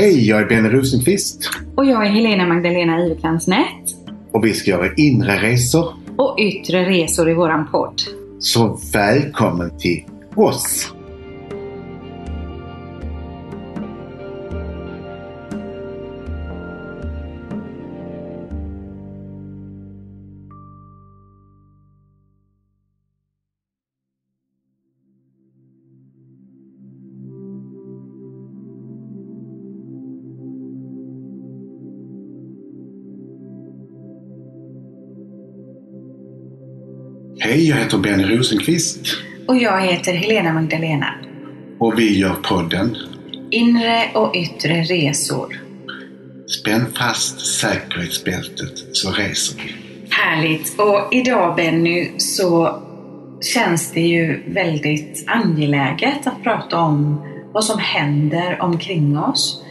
Hej, jag är Benny Rosenqvist Och jag är Helena Magdalena Ivekrans Nätt. och vi ska göra inre resor. Och yttre resor i våran podd. Så välkommen till oss! Hej, jag heter Benny Rosenqvist Och jag heter Helena Magdalena. och vi gör podden Inre och yttre resor. Spänn fast säkerhetsbältet så reser vi. Härligt! Och idag Benny så känns det ju väldigt angeläget att prata om vad som händer omkring oss.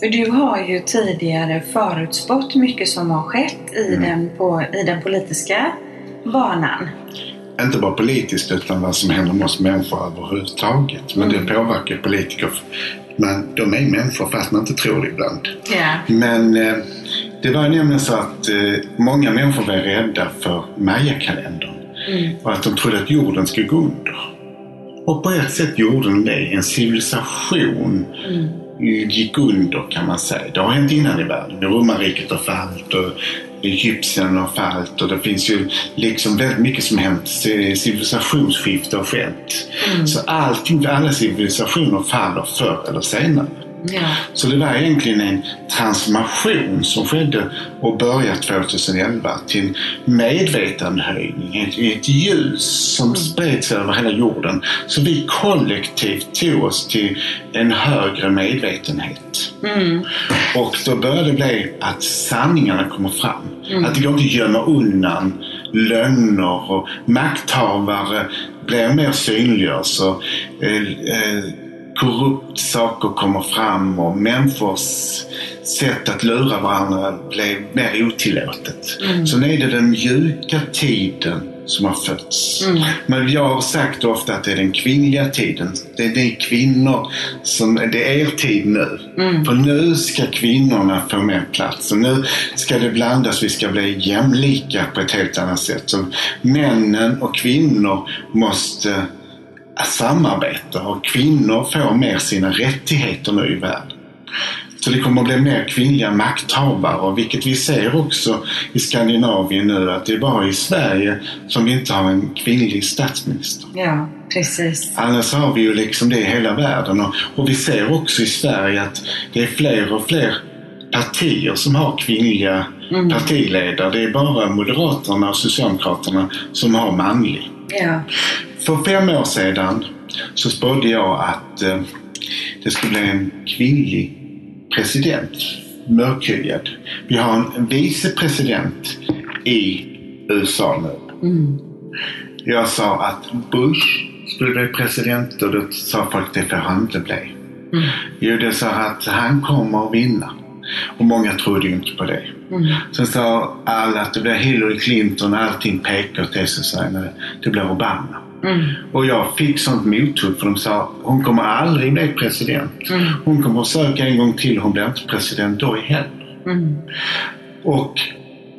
För du har ju tidigare förutspått mycket som har skett i, den, på, i den politiska banan. Inte bara politiskt utan vad som händer med oss människor överhuvudtaget. Men det påverkar politiker. Men de är människor fast man inte tror det ibland. Ja. Men eh, det var nämligen så att eh, många människor var rädda för Maya-kalendern. Mm. Och att de trodde att jorden skulle gå under. Och på ett sätt gjorde den det. En civilisation Mm. gick under kan man säga. Det har hänt innan i världen. Romarriket har fallit och Egypten har fallit och det finns ju liksom väldigt mycket som hänt. Civilisationsskifte har skett. Mm. Så allting, alla civilisationer faller förr eller senare. Ja. Så det var egentligen en transformation som skedde och började 2011 till en medvetandehöjning, ett, ett ljus som spreds över hela jorden. Så vi kollektivt tog oss till en högre medvetenhet. Mm. Och då började det bli att sanningarna kommer fram. Att det går inte att gömma undan lögner och makthavare blir mer synliggörs och eh, eh, korrupt saker kommer fram och människors sätt att lura varandra blir mer otillåtet. Så nu är det den mjuka tiden som har fötts. Men jag har sagt ofta att det är den kvinnliga tiden. Det är ni kvinnor som, det är er tid nu. För nu ska kvinnorna få mer plats och nu ska det blandas, vi ska bli jämlika på ett helt annat sätt. Så männen och kvinnor måste samarbeta och kvinnor får mer sina rättigheter nu i världen. Så det kommer att bli mer kvinnliga makthavare, vilket vi ser också i Skandinavien nu, att det är bara i Sverige som vi inte har en kvinnlig statsminister. ja, precis. Annars har vi ju liksom det i hela världen och, och vi ser också i Sverige att det är fler och fler partier som har kvinnliga partiledare. Det är bara Moderaterna och Socialdemokraterna som har manlig. Ja. För fem år sedan så spådde jag att eh, det skulle bli en kvinnlig president. Mörkhyad. Vi har en vicepresident i USA nu. Mm. Jag sa att Bush skulle bli president och då sa folk det får han inte bli. Mm. Jo, det sa att han kommer att vinna. Och många trodde ju inte på det. Mm. Sen sa alla att det blir Hillary Clinton och allting pekar åt det. Jag, nej, det blir Obama. Mm. Och jag fick sånt mothugg för de sa hon kommer aldrig bli president. Mm. Hon kommer att söka en gång till. Hon blir inte president då heller. Mm. Och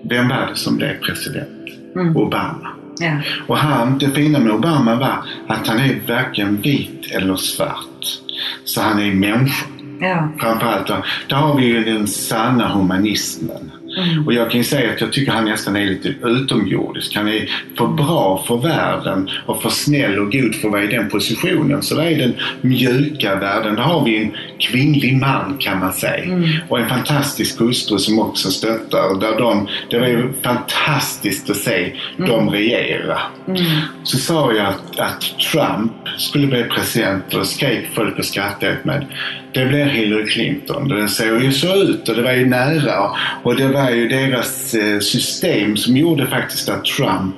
vem var det som blev president? Mm. Obama. Ja. Och han, det fina med Obama var att han är varken vit eller svart. Så han är människa. Ja. Framförallt, där, har vi ju den sanna humanismen. Mm. Och jag kan ju säga att jag tycker han nästan är lite utomjordisk. Han är för bra för världen och för snäll och god för att vara i den positionen. Så där är den mjuka världen. Där har vi en kvinnlig man kan man säga. Mm. Och en fantastisk hustru som också stöttar. Där de, det var ju fantastiskt att se dem regera. Mm. Så sa jag att, att Trump skulle bli president och skrek folk och skrattade mig. Det blir Hillary Clinton. Det såg ju så ut och det var ju nära. Och det var ju deras eh, system som gjorde faktiskt att Trump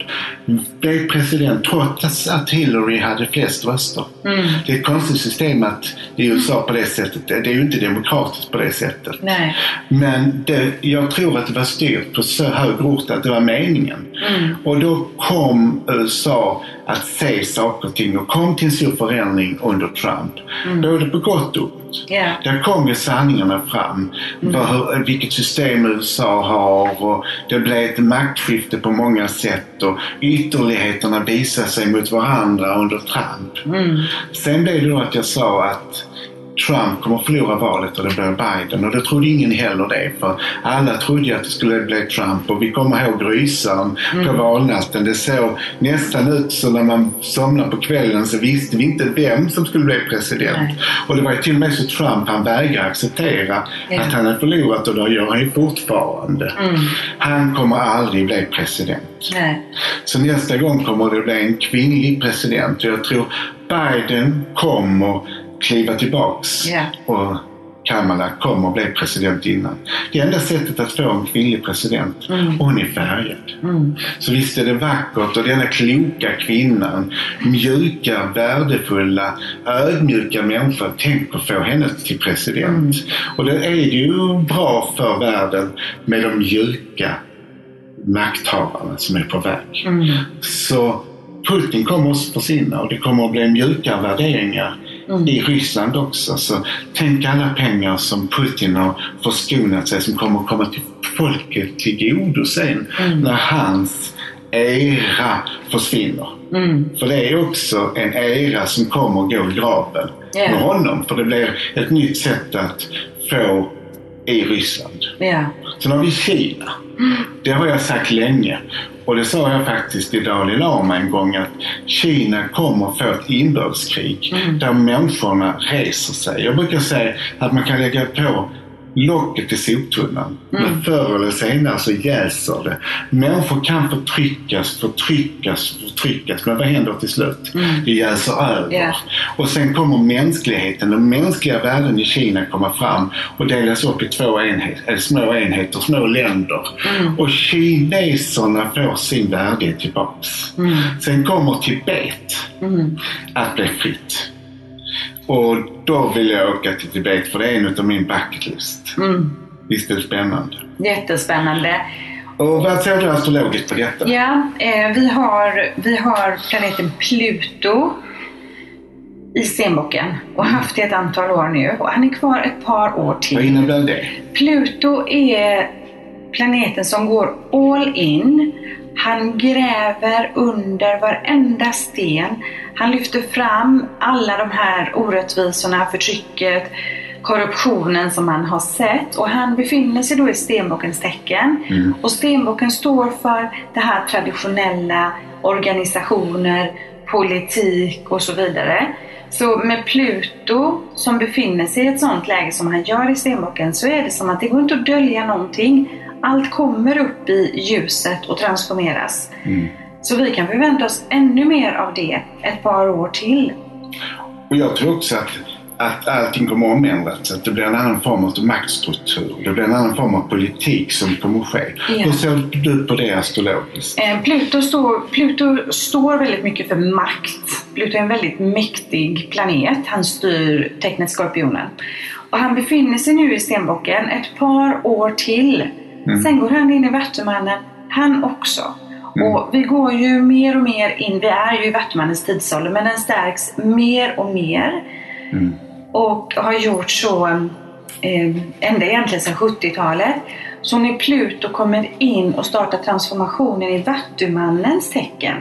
blev president trots att Hillary hade flest röster. Mm. Det är ett konstigt system att i USA på det sättet. Det är ju inte demokratiskt på det sättet. Nej. Men det, jag tror att det var styrt på så hög ort att det var meningen. Mm. Och då kom USA att se saker och ting och kom till en stor förändring under Trump. Både på gott och ont. Ja. Där kom ju sanningarna fram. Vad, hur, vilket system USA har och det blev ett maktskifte på många sätt och ytterligheterna visade sig mot varandra under Trump. Mm. Sen blev det då att jag sa att Trump kommer förlora valet och det blir Biden och det trodde ingen heller det för alla trodde att det skulle bli Trump och vi kommer ihåg grysan på valnatten. Det såg nästan ut så när man somnade på kvällen så visste vi inte vem som skulle bli president. Nej. Och det var ju till och med så Trump han vägrar acceptera Ja. att han har förlorat och det gör han ju fortfarande. Mm. Han kommer aldrig bli president. Nej. Så nästa gång kommer det bli en kvinnlig president och jag tror Biden kommer kliva tillbaks Ja. och Kamala kommer bli president innan. Det enda sättet att få en kvinnlig president, Mm. och hon är färgad. Mm. Så visst är det vackert och denna kloka kvinnan, mjuka, värdefulla, ödmjuka människor. Tänk att få henne till president. Och det är ju bra för världen med de mjuka makthavarna som är på väg. Mm. Så Putin kommer också försvinna och det kommer att bli mjuka värderingar Mm. i Ryssland också. Så tänk alla pengar som Putin har förskonat sig som kommer att komma till folket till godo sen Mm. när hans era försvinner. Mm. För det är också en era som kommer att gå i graven Ja. med honom. För det blir ett nytt sätt att få i Ryssland. Ja. Sen har vi Kina. Det har jag sagt länge. Och det sa jag faktiskt i Dalai Lama en gång att Kina kommer få ett inbördeskrig Mm. där människorna reser sig. Jag brukar säga att man kan lägga på locket i soptunnan. Mm. Men förr eller senare så jäser det. Människor kan förtryckas, förtryckas, förtryckas. Men vad händer till slut? Mm. Det jäser över. Ja. Och sen kommer mänskligheten, de mänskliga värden i Kina komma fram och delas upp i två enheter, eller små enheter, små länder. Mm. Och kineserna får sin värdighet tillbaks. Mm. Sen kommer Tibet Mm. att bli fritt. Och då vill jag åka till Tibet för det är en av min bucketlist. Mm. Visst är det spännande? Jättespännande. Och vad tror du astrologiskt på detta? Ja, eh, vi, har, vi har planeten Pluto i stenbocken och haft det ett antal år nu och han är kvar ett par år Vad till. innebär det? Pluto är planeten som går all in. Han gräver under varenda sten. Han lyfter fram alla de här orättvisorna, förtrycket, korruptionen som man har sett. Och han befinner sig då i stenbockens tecken. Mm. Och stenbocken står för det här traditionella, organisationer, politik och så vidare. Så med Pluto som befinner sig i ett sånt läge som han gör i stenbocken så är det som att det går inte att dölja någonting. Allt kommer upp i ljuset och transformeras. Mm. Så vi kan förvänta oss ännu mer av det ett par år till. Och jag tror också att, att allting kommer att omändras. Att det blir en annan form av maktstruktur. Det blir en annan form av politik som kommer att ske. Ja. Hur ser du på det astrologiskt? Eh, Pluto står, Pluto står väldigt mycket för makt. Pluto är en väldigt mäktig planet. Han styr tecknet Skorpionen. Och han befinner sig nu i Stenbocken ett par år till. Mm. Sen går han in i Vattumannen, han också. Mm. Och vi går ju mer och mer in, vi är ju i Vattumannens tidsålder, men den stärks mer och mer. Mm. Och har gjort så eh, ända egentligen sedan 70-talet. Så när Pluto kommer in och startar transformationen i Vattumannens tecken.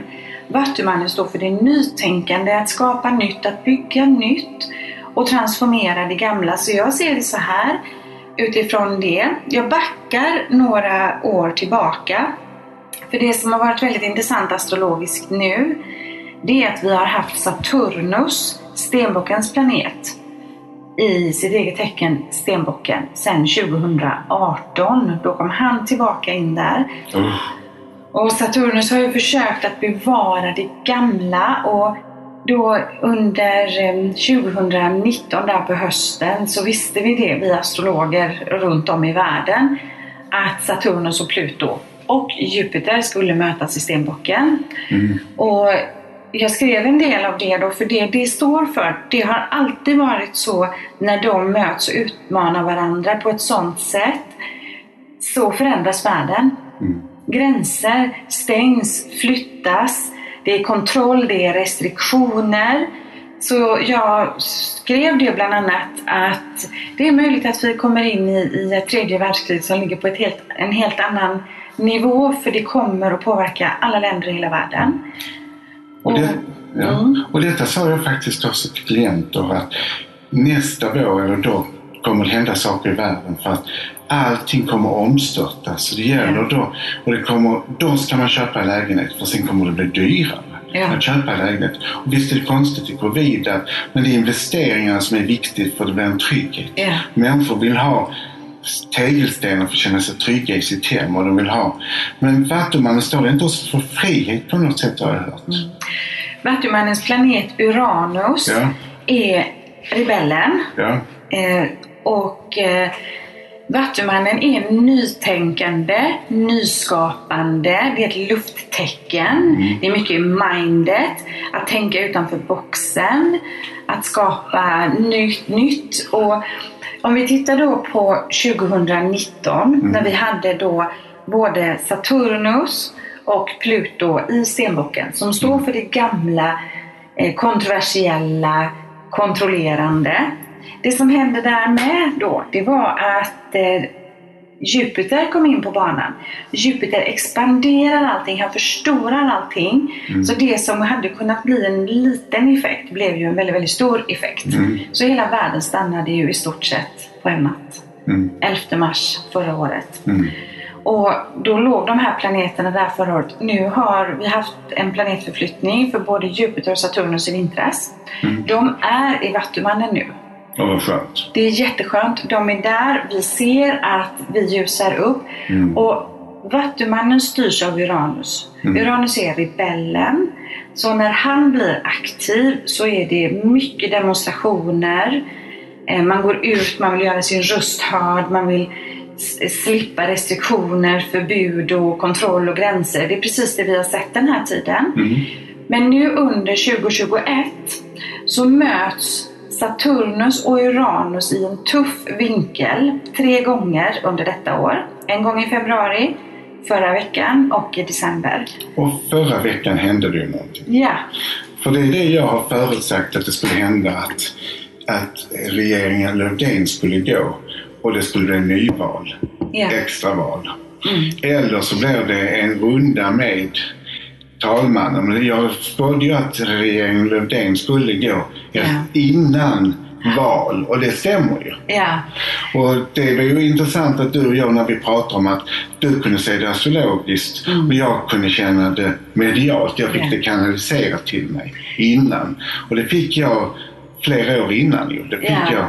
Vattumannen står för det nytänkande, att skapa nytt, att bygga nytt och transformera det gamla. Så jag ser det så här utifrån det. Jag backar några år tillbaka. För det som har varit väldigt intressant astrologiskt nu, det är att vi har haft Saturnus, stenbockens planet, i sitt eget tecken Stenbocken sedan 2018. Då kom han tillbaka in där. Oh. Och Saturnus har ju försökt att bevara det gamla och då under eh, 2019 där på hösten så visste vi det, vi astrologer runt om i världen, att Saturnus och Pluto och Jupiter skulle mötas i Stenbocken. Mm. Och jag skrev en del av det då, för det det står för, det har alltid varit så när de möts och utmanar varandra på ett sånt sätt, så förändras världen. Mm. Gränser stängs, flyttas. Det är kontroll, det är restriktioner. Så jag skrev det bland annat att det är möjligt att vi kommer in i, i ett tredje världskrig som ligger på ett helt, en helt annan nivå för det kommer att påverka alla länder i hela världen. Och, det, ja. mm. och detta sa jag faktiskt också till klienter att nästa vår eller då kommer det hända saker i världen för att allting kommer omstörtas. Det gäller då, och det kommer, då ska man köpa en lägenhet för sen kommer det bli dyrare ja. att köpa en lägenhet. Och visst är det konstigt i covid att, men det är investeringarna som är viktigt för det blir en trygghet. Ja. Människor vill ha tegelstenar för att känna sig trygga i sitt hem och de vill ha. Men Vattumannen står inte också för frihet på något sätt har jag hört. Mm. Vattumannens planet Uranus ja. är rebellen. Ja. Eh, och eh, Vattumannen är nytänkande, nyskapande, det är ett lufttecken. Mm. Det är mycket mindet, att tänka utanför boxen, att skapa nytt. nytt. Och om vi tittar då på 2019 mm. när vi hade då både Saturnus och Pluto i stenbocken som står mm. för det gamla, eh, kontroversiella, kontrollerande. Det som hände där med då, det var att eh, Jupiter kom in på banan. Jupiter expanderar allting, han förstorar allting. Mm. Så det som hade kunnat bli en liten effekt blev ju en väldigt, väldigt stor effekt. Mm. Så hela världen stannade ju i stort sett på en natt. Mm. 11 mars förra året. Mm. Och då låg de här planeterna där förra året. Nu har vi haft en planetförflyttning för både Jupiter och Saturnus i vintras. Mm. De är i Vattumannen nu. Ja, vad skönt. Det är jätteskönt. De är där. Vi ser att vi ljusar upp. Mm. Och Vattumannen styrs av Uranus. Mm. Uranus är rebellen. Så när han blir aktiv så är det mycket demonstrationer. Eh, man går ut, man vill göra sin röst hörd, man vill slippa restriktioner, förbud och kontroll och gränser. Det är precis det vi har sett den här tiden. Mm. Men nu under 2021 så möts Saturnus och Uranus i en tuff vinkel tre gånger under detta år. En gång i februari, förra veckan och i december. Och förra veckan hände det ju någonting. Ja. För det är det jag har förutsagt att det skulle hända att, att regeringen Löfven skulle gå och det skulle bli nyval. Ja. Extraval. Mm. Eller så blir det en runda med talmannen. Jag spådde ju att regeringen Löfven skulle gå ja. innan val och det stämmer ju. Ja. Och det var ju intressant att du och jag när vi pratade om att du kunde se det astrologiskt mm. och jag kunde känna det medialt. Jag fick ja. det kanaliserat till mig innan. Och det fick jag flera år innan ju. Det fick ja. jag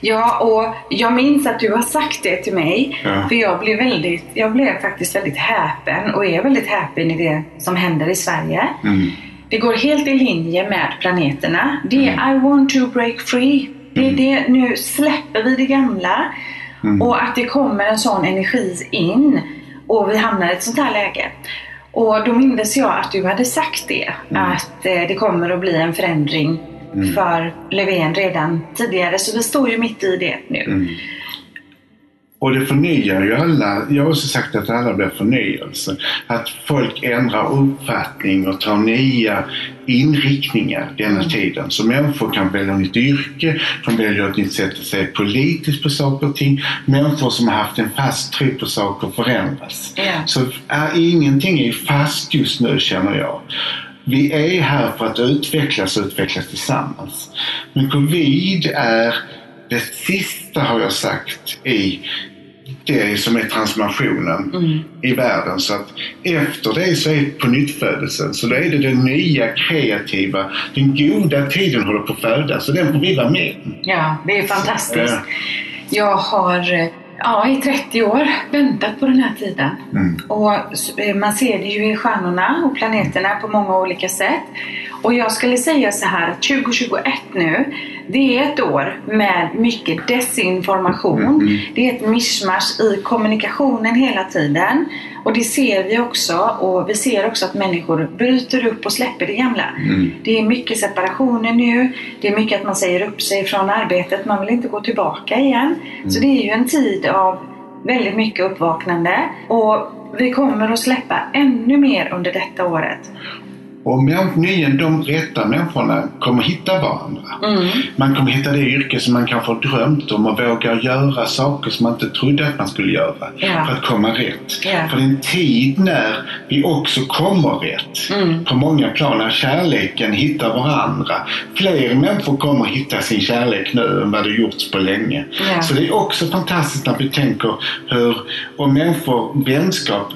Ja, och jag minns att du har sagt det till mig. Ja. För jag blev, väldigt, jag blev faktiskt väldigt häpen och är väldigt häpen i det som händer i Sverige. Mm. Det går helt i linje med planeterna. Det är mm. I want to break free. Det är mm. det, nu släpper vi det gamla. Mm. Och att det kommer en sån energi in och vi hamnar i ett sånt här läge. Och då minns jag att du hade sagt det. Mm. Att eh, det kommer att bli en förändring mm. för Löfven redan tidigare. Så vi står ju mitt i det nu. Mm. Och det förnyar ju alla. Jag har också sagt att alla blir förnyelse. Att folk ändrar uppfattning och tar nya inriktningar denna mm. tiden. Så människor kan välja nytt yrke, kan välja ett nytt sätt att se politiskt på saker och ting. Människor som har haft en fast tro på saker förändras. Yeah. Så är ingenting är fast just nu känner jag. Vi är här för att utvecklas och utvecklas tillsammans. Men covid är det sista, har jag sagt, i det som är transformationen mm. i världen. Så att efter det så är på nyttfödelsen. Så då är det den nya, kreativa, den goda tiden håller på att födas och den får vi vara med Ja, det är fantastiskt. Ja. Jag har eh, ja, i 30 år väntat på den här tiden. Mm. Och eh, man ser det ju i stjärnorna och planeterna på många olika sätt. Och jag skulle säga så här att 2021 nu, det är ett år med mycket desinformation. Mm. mm. Det är ett mischmasch i kommunikationen hela tiden. Och det ser vi också. Och vi ser också att människor bryter upp och släpper det gamla. Mm. Det är mycket separationer nu. Det är mycket att man säger upp sig från arbetet. Man vill inte gå tillbaka igen. Mm. Så det är ju en tid av väldigt mycket uppvaknande. Och vi kommer att släppa ännu mer under detta året. Och människan, de rätta människorna kommer hitta varandra. Mm. Man kommer hitta det yrke som man kanske har drömt om och vågar göra saker som man inte trodde att man skulle göra Ja. för att komma rätt. Ja. För det är en tid när vi också kommer rätt. Mm. På många plan, när kärleken hittar varandra. Fler människor kommer hitta sin kärlek nu än vad det gjorts på länge. Ja. Så det är också fantastiskt när vi tänker hur, om människor, vänskap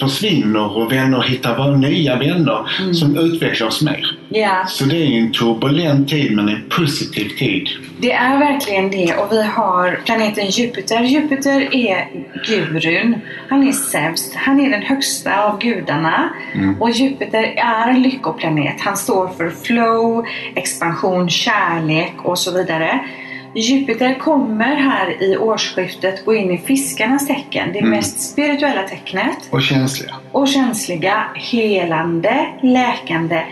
försvinner och vänner hittar våra nya vänner Mm. som utvecklar oss mer. Ja, Så det är en turbulent tid men en positiv tid. det är verkligen det och vi har planeten Jupiter. Jupiter är gurun. Han är Zeus. Han är den högsta av gudarna. Och Jupiter är en lyckoplanet. Han står för flow, expansion, kärlek och så vidare. Jupiter kommer här i årsskiftet gå in i fiskarnas tecken, det mest spirituella tecknet. Och känsliga. och känsliga, helande, läkande.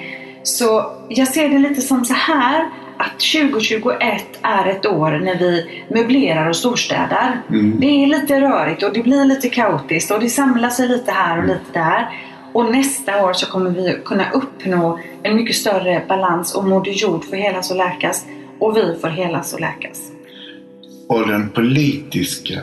Så jag ser det lite som så här att 2021 är ett år när vi möblerar och storstädar. Mm. Det är lite rörigt och det blir lite kaotiskt och det samlar sig lite här och lite där. Och nästa år så kommer vi kunna uppnå en mycket större balans och Moder Jord får helas och läkas och vi får helas och läkas. Och den politiska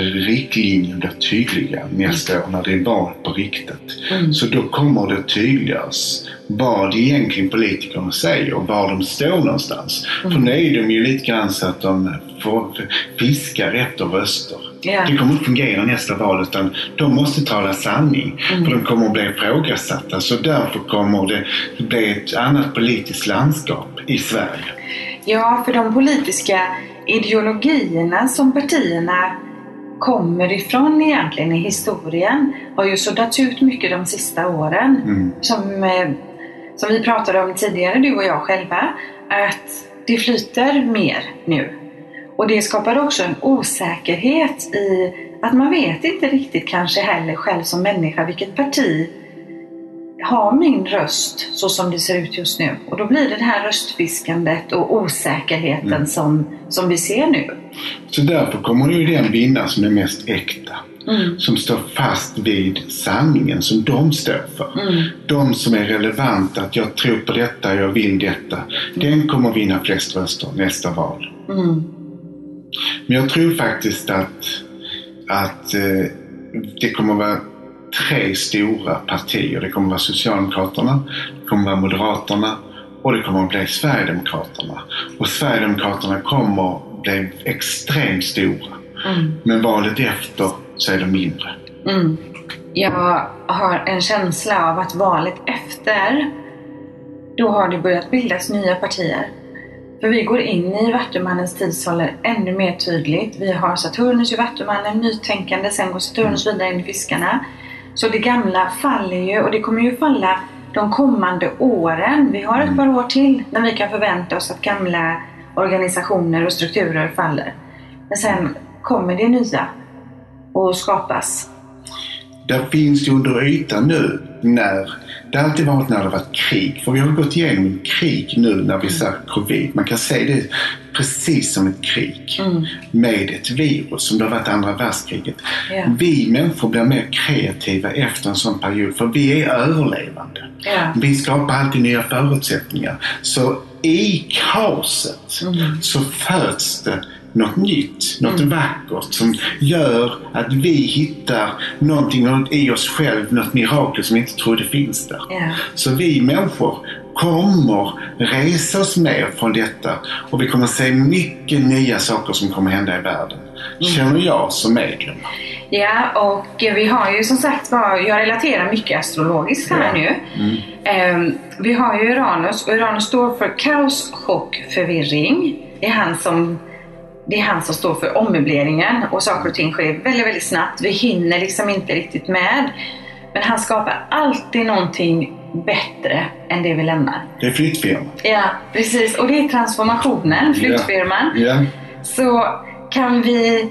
riktlinjen blir tydliga nästa år när det är val på riktigt. Mm. Så då kommer det tydliggöras vad egentligen politikerna säger och var de står någonstans. Mm. För nu är de ju lite grann så att de får fiskar efter röster. Ja. Det kommer inte fungera nästa val utan de måste tala sanning. Mm. För de kommer att bli ifrågasatta. Så därför kommer det bli ett annat politiskt landskap i Sverige. Ja, för de politiska ideologierna som partierna kommer ifrån egentligen i historien har ju suddats ut mycket de sista åren. Mm. Som, eh, som vi pratade om tidigare, du och jag själva, att det flyter mer nu. Och det skapar också en osäkerhet i att man vet inte riktigt kanske heller själv som människa vilket parti har min röst så som det ser ut just nu. Och då blir det det här röstfiskandet och osäkerheten Mm. som, som vi ser nu. Så därför kommer ju den vinna som är mest äkta. Mm. Som står fast vid sanningen som de står för. Mm. De som är relevanta, att jag tror på detta, jag vill detta. Den kommer vinna flest röster nästa val. Mm. Men jag tror faktiskt att, att eh, det kommer vara tre stora partier. Det kommer vara Socialdemokraterna, det kommer vara Moderaterna och det kommer att bli Sverigedemokraterna. Och Sverigedemokraterna kommer bli extremt stora. Mm. Men valet efter så är de mindre. Mm. Jag har en känsla av att valet efter, då har det börjat bildas nya partier. För vi går in i Vattumannens tidsålder ännu mer tydligt. Vi har Saturnus i Vattumannen, nytänkande, sen går Saturnus vidare in i fiskarna. Så det gamla faller ju och det kommer ju falla de kommande åren. Vi har ett par år till när vi kan förvänta oss att gamla organisationer och strukturer faller. Men sen kommer det nya och skapas. Där finns ju under ytan nu när det har alltid varit när det varit krig. För vi har gått igenom krig nu när vi ser covid. Man kan se det precis som ett krig. Mm. Med ett virus som det har varit andra världskriget. Ja. Vi människor blir mer kreativa efter en sån period. För vi är överlevande. Ja. Vi skapar alltid nya förutsättningar. Så i kaoset Mm. så föds det något nytt, något Mm. vackert som gör att vi hittar någonting i oss själv, något mirakel som vi inte trodde finns där. Ja. Så vi människor kommer resa oss mer från detta och vi kommer se mycket nya saker som kommer hända i världen. Känner jag som medium. Ja, och vi har ju som sagt var, jag relaterar mycket astrologiskt här Ja. nu. Mm. Ehm, vi har ju Uranus och Uranus står för kaos, chock, förvirring. Det är han som, det är han som står för ommöbleringen och saker och ting sker väldigt, väldigt snabbt. Vi hinner liksom inte riktigt med. Men han skapar alltid någonting bättre än det vi lämnar. Det är flyttfirma. Ja, precis. Och det är transformationen, flyttfirman. Ja. så kan vi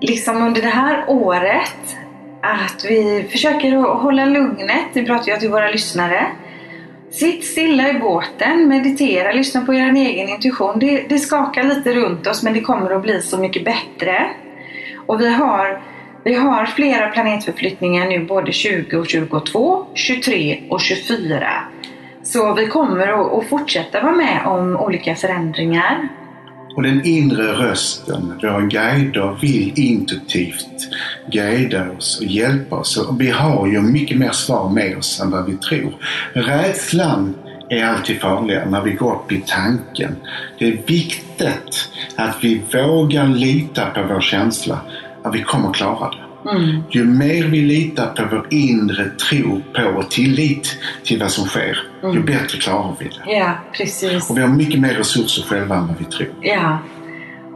liksom under det här året att vi försöker att hålla lugnet. Det pratar jag till våra lyssnare. Sitt stilla i båten, meditera, lyssna på er egen intuition. Det, det skakar lite runt oss men det kommer att bli så mycket bättre. Och vi har, vi har flera planetförflyttningar nu både 20 och 22, 23 och 24. Så vi kommer att, fortsätta vara med om olika förändringar. Och den inre rösten, våra guider vill intuitivt guida oss och hjälpa oss. Och vi har ju mycket mer svar med oss än vad vi tror. Rädslan är alltid farligare när vi går upp i tanken. Det är viktigt att vi vågar lita på vår känsla, att vi kommer klara det. Mm. Ju mer vi litar på vår inre tro på och tillit till vad som sker, ju Mm. bättre klarar vi det. Ja, precis. Och vi har mycket mer resurser själva än vad vi tror. Ja.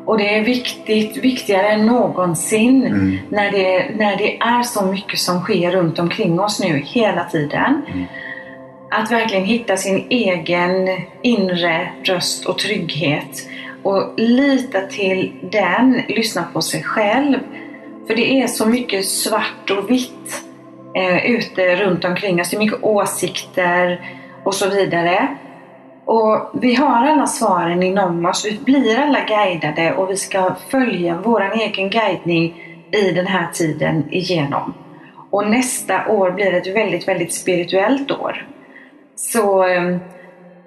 Och det är viktigt, viktigare än någonsin Mm. när, det, när det är så mycket som sker runt omkring oss nu hela tiden. Mm. Att verkligen hitta sin egen inre röst och trygghet och lita till den, lyssna på sig själv. För det är så mycket svart och vitt eh, ute runt omkring oss. Det är mycket åsikter och så vidare. Och vi har alla svaren inom oss. Vi blir alla guidade och vi ska följa vår egen guidning i den här tiden igenom. Och nästa år blir ett väldigt, väldigt spirituellt år. Så eh,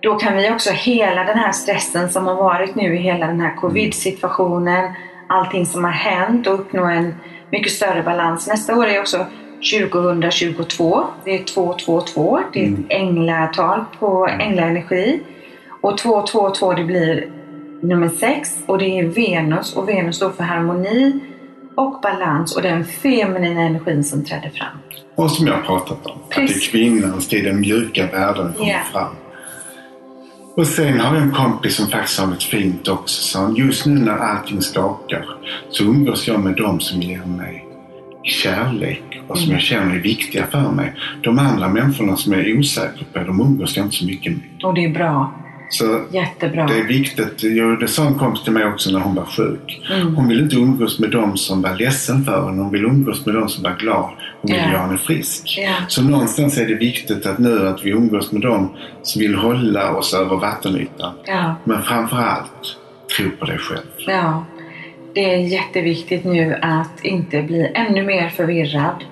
då kan vi också hela den här stressen som har varit nu i hela den här covid-situationen, allting som har hänt och uppnå en mycket större balans. Nästa år är också 2022. Det är 222. Det är ett änglatal på änglaenergi. Och 222 det blir nummer 6 och det är Venus och Venus står för harmoni och balans och den feminina energin som träder fram. Och som jag pratat om, att det är Precis. kvinnans tid, den mjuka världen kommer Ja. fram. Och sen har jag en kompis som faktiskt har något fint också. Så just nu när allting skakar så umgås jag med dem som ger mig kärlek och som jag känner är viktiga för mig. De andra människorna som jag är osäker på, de umgås jag inte så mycket med. Och det är bra. Så Jättebra. det är viktigt. Det sa en kompis till mig också när hon var sjuk. Mm. Hon vill inte umgås med dem som var ledsen för henne. Hon vill umgås med dem som var glad. Hon vill Ja. göra henne frisk. Ja. Så någonstans är det viktigt att nu att vi umgås med dem som vill hålla oss över vattenytan. Ja. Men framför allt, tro på dig själv. Ja, det är jätteviktigt nu att inte bli ännu mer förvirrad.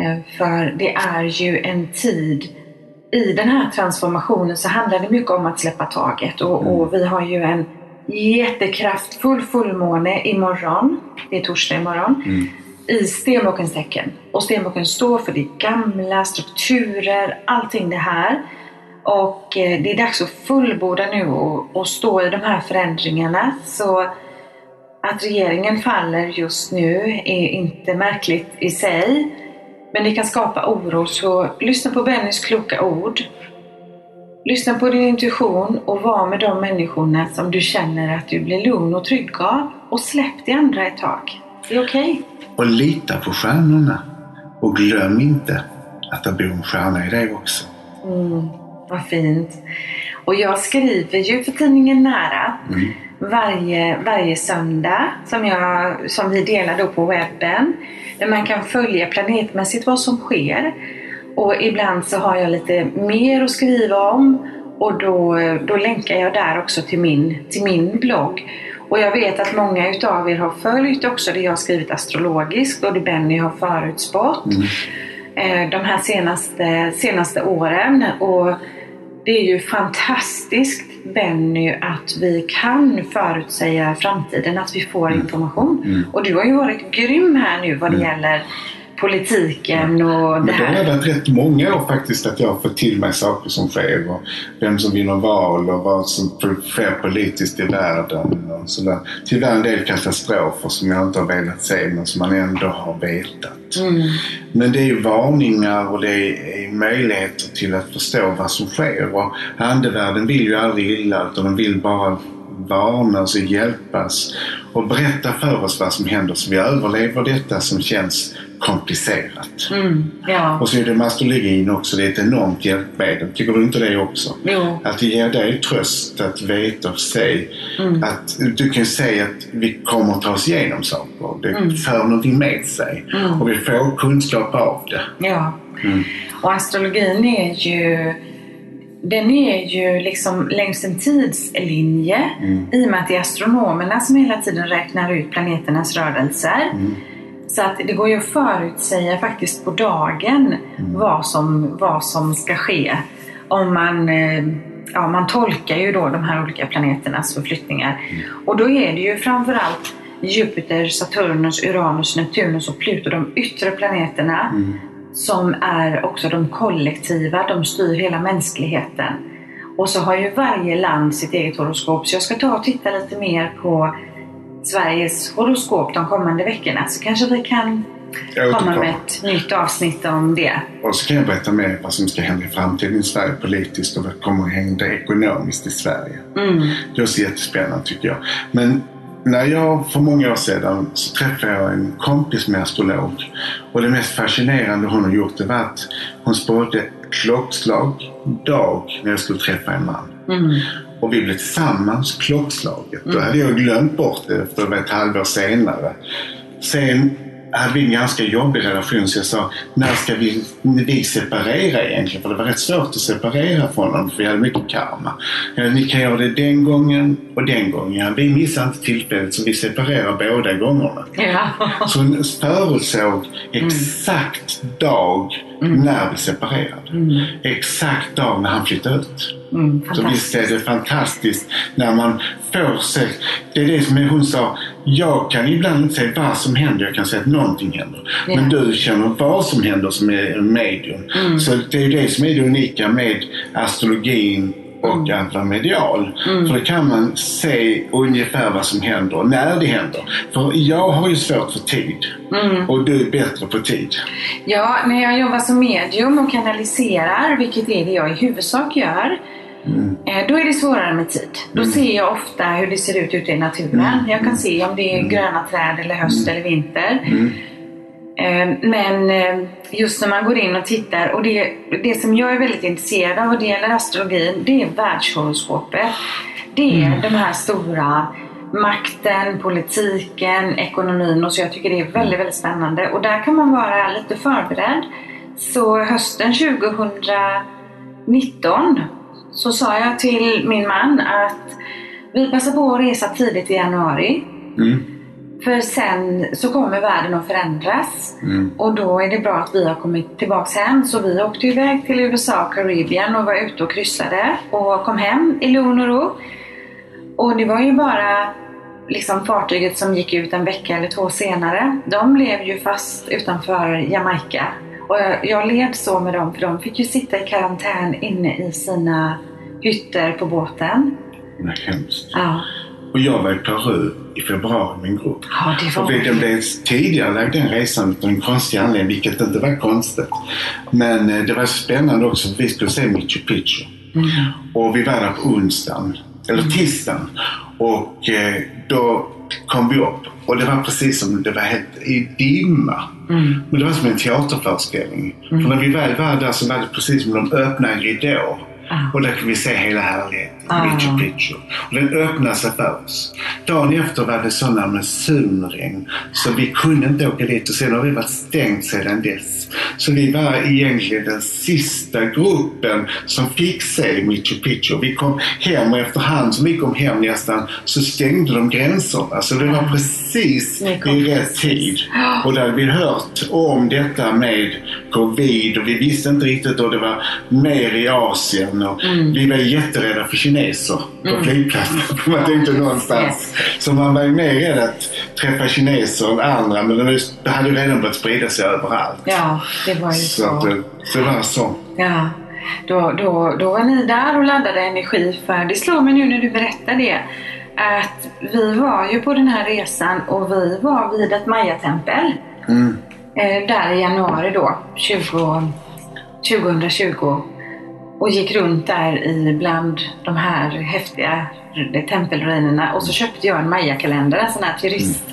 Eh, För det är ju en tid i den här transformationen så handlar det mycket om att släppa taget och, och vi har ju en jättekraftfull fullmåne imorgon, det är torsdag imorgon, Mm. i stenbockens tecken. Och stenbocken står för det gamla, strukturer, allting det här. Och eh, det är dags att fullborda nu och, och stå i de här förändringarna. Så att regeringen faller just nu är inte märkligt i sig. Men det kan skapa oro, så lyssna på Bennys kloka ord. Lyssna på din intuition och var med de människorna som du känner att du blir lugn och trygg av. Och släpp de andra ett tag. Det är okej. Och lita på stjärnorna. Och glöm inte att det bor en stjärna i dig också. Mm, vad fint. Och jag skriver ju för tidningen Nära Mm. Varje, varje söndag som, jag, som vi delar då på webben. Där man kan följa planetmässigt vad som sker. Och ibland så har jag lite mer att skriva om och då, då länkar jag där också till min, till min blogg. Och jag vet att många utav er har följt också det jag har skrivit astrologiskt och det Benny har förutspått Mm. eh, de här senaste, senaste åren. Och det är ju fantastiskt Benny att vi kan förutsäga framtiden, att vi får information. Mm. Och du har ju varit grym här nu vad det gäller politiken och det Men det har här. varit rätt många år faktiskt att jag har fått till mig saker som sker och vem som vinner val och vad som sker politiskt i världen. Och sådär. Tyvärr en del katastrofer som jag inte har velat se men som man ändå har vetat. Mm. Men det är varningar och det är möjligheter till att förstå vad som sker. Och andevärlden vill ju aldrig illa utan de vill bara varnas och hjälpas och berätta för oss vad som händer så vi överlever detta som känns komplicerat. Mm. Ja. Och så är det med astrologin också. Det är ett enormt hjälpmedel. Tycker du inte det också? Jo. Att det ger dig tröst att veta och se. Mm. Att du kan säga att vi kommer att ta oss igenom saker. Det Mm. för någonting med sig. Mm. Och vi får kunskap av det. Ja. Mm. Och astrologin är ju den är ju liksom längs en tidslinje Mm. i och med att det är astronomerna som hela tiden räknar ut planeternas rörelser. Mm. Så att det går ju att förutsäga faktiskt på dagen Mm. vad, som, vad som ska ske. om man, eh, ja, man tolkar ju då de här olika planeternas förflyttningar. Och då är det ju framförallt Jupiter, Saturnus, Uranus, Neptunus och Pluto, de yttre planeterna, som är också de kollektiva, de styr hela mänskligheten. Och så har ju varje land sitt eget horoskop, så jag ska ta och titta lite mer på Sveriges horoskop de kommande veckorna, så kanske vi kan komma med ett nytt avsnitt om det. Och så kan jag berätta mer vad som ska hända i framtiden i Sverige politiskt och vad kommer att hända ekonomiskt i Sverige. Mm. Det är också jättespännande tycker jag. Men när jag för många år sedan så träffade jag en kompis med astrolog. Och det mest fascinerande hon har gjort det var att hon spådde klockslag, dag, när jag skulle träffa en man. Mm. Och vi blev tillsammans klockslaget. Då hade jag glömt bort det efter ett halvår senare. Sen hade vi en ganska jobbig relation så jag sa, när ska vi, vi separera egentligen? För det var rätt svårt att separera från honom för vi hade mycket karma. Ni kan göra det den gången och den gången. Vi missade inte tillfället så vi separerar båda gångerna. Ja. Så hon förutsåg exakt dag när vi separerade. Exakt dag när han flyttade ut. Mm, Så visst är det fantastiskt när man får se. Det är det som hon sa. Jag kan ibland inte säga vad som händer. Jag kan säga att någonting händer. Ja. Men du känner vad som händer som är medium. Så det är det som är det unika med astrologin och att vara medial. För då kan man se ungefär vad som händer och när det händer. För jag har ju svårt för tid. Och du är bättre på tid. Ja, när jag jobbar som medium och kanaliserar, vilket är det jag i huvudsak gör, eh, då är det svårare med tid. Då ser jag ofta hur det ser ut ute i naturen. Jag kan se om det är gröna träd eller höst eller vinter. Eh, Men eh, just när man går in och tittar, och det, det som jag är väldigt intresserad av vad det gäller astrologin, det är världshoroskopet. Det är de här stora makten, politiken, ekonomin och så. Jag tycker det är väldigt, väldigt spännande. Och där kan man vara lite förberedd. Så hösten 2019 så sa jag till min man att vi passar på att resa tidigt i januari. Mm. För sen så kommer världen att förändras. Mm. Och då är det bra att vi har kommit tillbaks hem. Så vi åkte iväg till USA och Karibien och var ute och kryssade. Och kom hem i lugn och ro. Och det var ju bara liksom fartyget som gick ut en vecka eller två senare. De blev ju fast utanför Jamaica. Och jag, jag led så med dem för de fick ju sitta i karantän inne i sina hytter på båten. Är hemskt. Ja, Och jag var i Peru i februari med en grupp. ja det var... Och det blev tidigare den resan av en konstig anledning, vilket inte var konstigt. Men eh, det var spännande också, för vi skulle se Machu Picchu. Och vi var där på onsdagen, eller tisdagen. Och eh, då kom vi upp och det var precis som det var helt i dimma. Men det var som en teaterföreställning. För när vi väl var där så var det precis som de öppnade en ridå. Ah. Och där kunde vi se hela härligheten, Ah. Picchu. Och den öppnade sig för oss. Dagen efter var det sådana monsunregn så vi kunde inte åka dit och sen har det varit stängt sedan dess. Så vi var egentligen den sista gruppen som fick se Machu Picchu. Vi kom hem och efterhand som vi kom hem nästan så stängde de gränserna. Så det var precis i rätt tid. Och där hade vi hört om detta med covid och vi visste inte riktigt och det var mer i Asien. Och Vi var jätterädda för kineser på flygplatsen. För man tänkte någonstans. Så man var ju mer rädd att träffa kineser än andra men det hade ju redan börjat sprida sig överallt. Ja, det var ju Så så. det, det var så. Ja, då, då, då var ni där och laddade energi för det slår mig nu när du berättar det att vi var ju på den här resan och vi var vid ett mayatempel Mm. Eh, där i januari då, 20, 2020 och gick runt där i bland de här häftiga tempelruinerna och så köpte jag en mayakalender, en sån här turist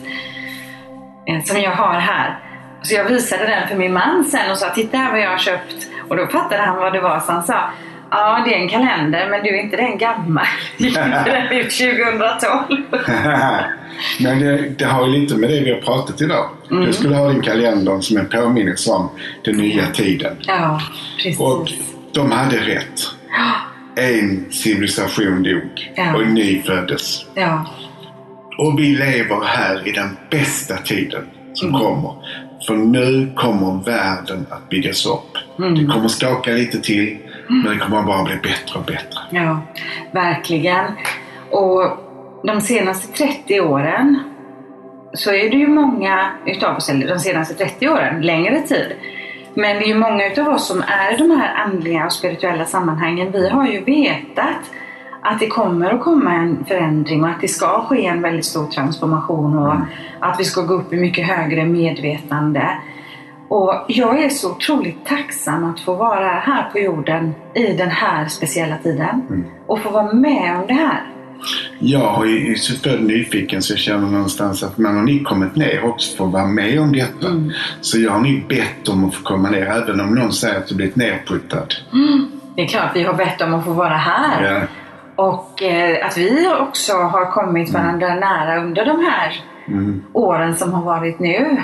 eh, som jag har här. Så jag visade den för min man sen och sa titta här vad jag har köpt. Och då fattade han vad det var så han sa Ja, det är en kalender men du är inte den gammal. Inte den ut 2012? Men det, det har ju lite med det vi har pratat idag. Du skulle ha din kalender som en påminnelse om den nya tiden. Ja, precis. Och de hade rätt. En civilisation dog Ja. och en ny föddes. Ja, Och vi lever här i den bästa tiden som Mm. kommer. För nu kommer världen att byggas upp. Mm. Det kommer skaka lite till. Men det kommer bara bli bättre och bättre. Ja, verkligen. Och de senaste 30 åren så är det ju många utav oss, eller de senaste 30 åren, längre tid. Men det är ju många utav oss som är i de här andliga och spirituella sammanhangen. Vi har ju vetat att det kommer att komma en förändring och att det ska ske en väldigt stor transformation och att vi ska gå upp i mycket högre medvetande. Och jag är så otroligt tacksam att få vara här på jorden i den här speciella tiden och få vara med om det här. Jag är så född nyfiken så jag känner någonstans att man har ni kommit ner också för att vara med om detta. Mm. Så jag har ni bett om att få komma ner även om någon säger att du blivit nerputtad. Det är klart vi har bett om att få vara här. Ja. Och eh, att vi också har kommit varandra nära under de här Mm. åren som har varit nu.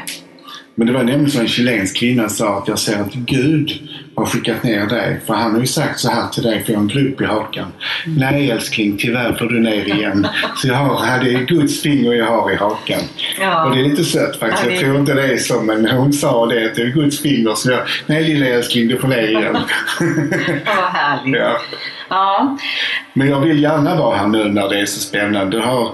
Men det var nämligen så en chilensk kvinna sa att jag ser att Gud har skickat ner dig. För han har ju sagt så här till dig, får jag en grupp i hakan. Mm. Nej älskling, tyvärr får du ner igen. Så jag har, här, det är Guds finger jag har i hakan. Ja. Och det är lite sött faktiskt. Ja, Jag det- tror inte det är så, men hon sa det att det är Guds finger. Så jag, nej lilla älskling, du får ner igen. Ja, vad härligt. ja. Ja. Men jag vill gärna vara här nu när det är så spännande. Det har,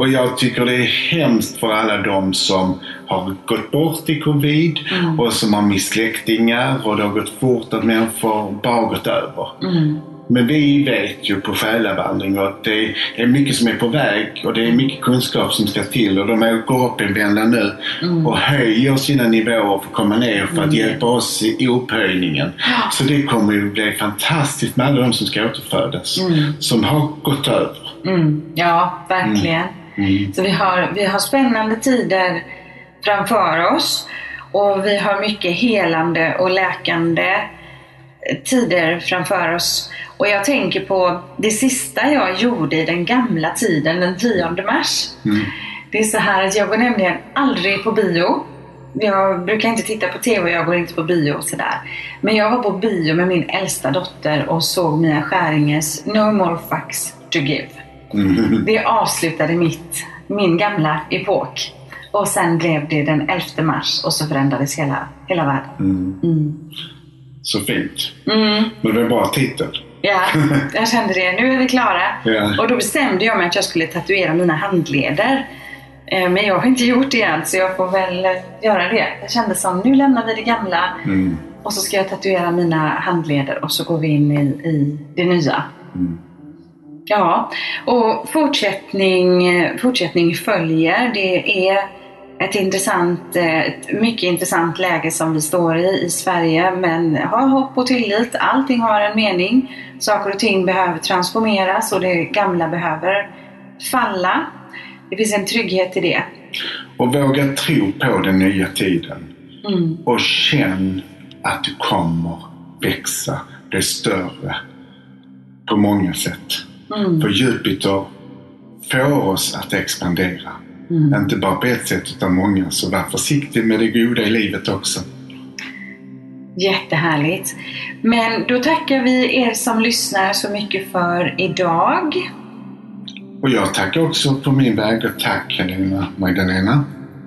och jag tycker det är hemskt för alla de som har gått bort i covid och som har mist släktingar och det har gått fort att människor bara gått över. Men vi vet ju på själavandring att det är mycket som är på väg och det är mycket kunskap som ska till och de är- vända nu och höjer sina nivåer för att komma ner för att hjälpa oss i upphöjningen. Så det kommer ju bli fantastiskt med alla de som ska återfödas som har gått över. Mm. Ja, verkligen. Mm. Så vi har, vi har spännande tider framför oss och vi har mycket helande och läkande tider framför oss. Och jag tänker på det sista jag gjorde i den gamla tiden, den 10 mars. Mm. Det är så här att jag går nämligen aldrig på bio. Jag brukar inte titta på TV och jag går inte på bio och sådär. Men jag var på bio med min äldsta dotter och såg Mia Skäringes No more fucks to give. Mm. Det avslutade mitt, min gamla epok. Och sen blev det den 11 mars och så förändrades hela, hela världen. Mm. Mm. Så fint. Mm. Men det en bra titel. Ja, jag kände det. Nu är vi klara. Ja. Och då bestämde jag mig att jag skulle tatuera mina handleder. Eh, Men jag har inte gjort det än, så jag får väl eh, göra det. Jag kände som, nu lämnar vi det gamla Mm. och så ska jag tatuera mina handleder och så går vi in i, i det nya. Ja, och fortsättning, fortsättning följer. Det är ett intressant, ett mycket intressant läge som vi står i i Sverige. Men ha hopp och tillit. Allting har en mening. Saker och ting behöver transformeras och det gamla behöver falla. Det finns en trygghet i det. Och våga tro på den nya tiden. Mm. Och känn att du kommer växa, bli större på många sätt. Mm. För Jupiter får oss att expandera. Mm. Inte bara på ett sätt utan många. Så var försiktig med det goda i livet också. Jättehärligt. Men då tackar vi er som lyssnar så mycket för idag. Och jag tackar också på min väg och tack Helena Magdalena.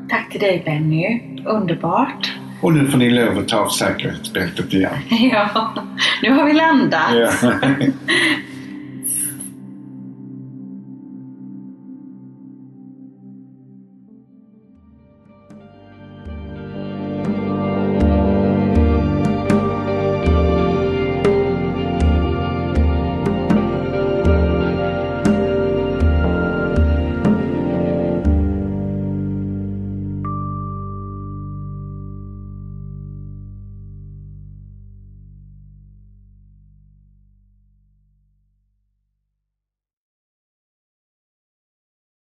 Tack till dig Benny. Underbart. Och nu får ni lov att ta av säkerhetsbältet igen. Ja, nu har vi landat. Ja.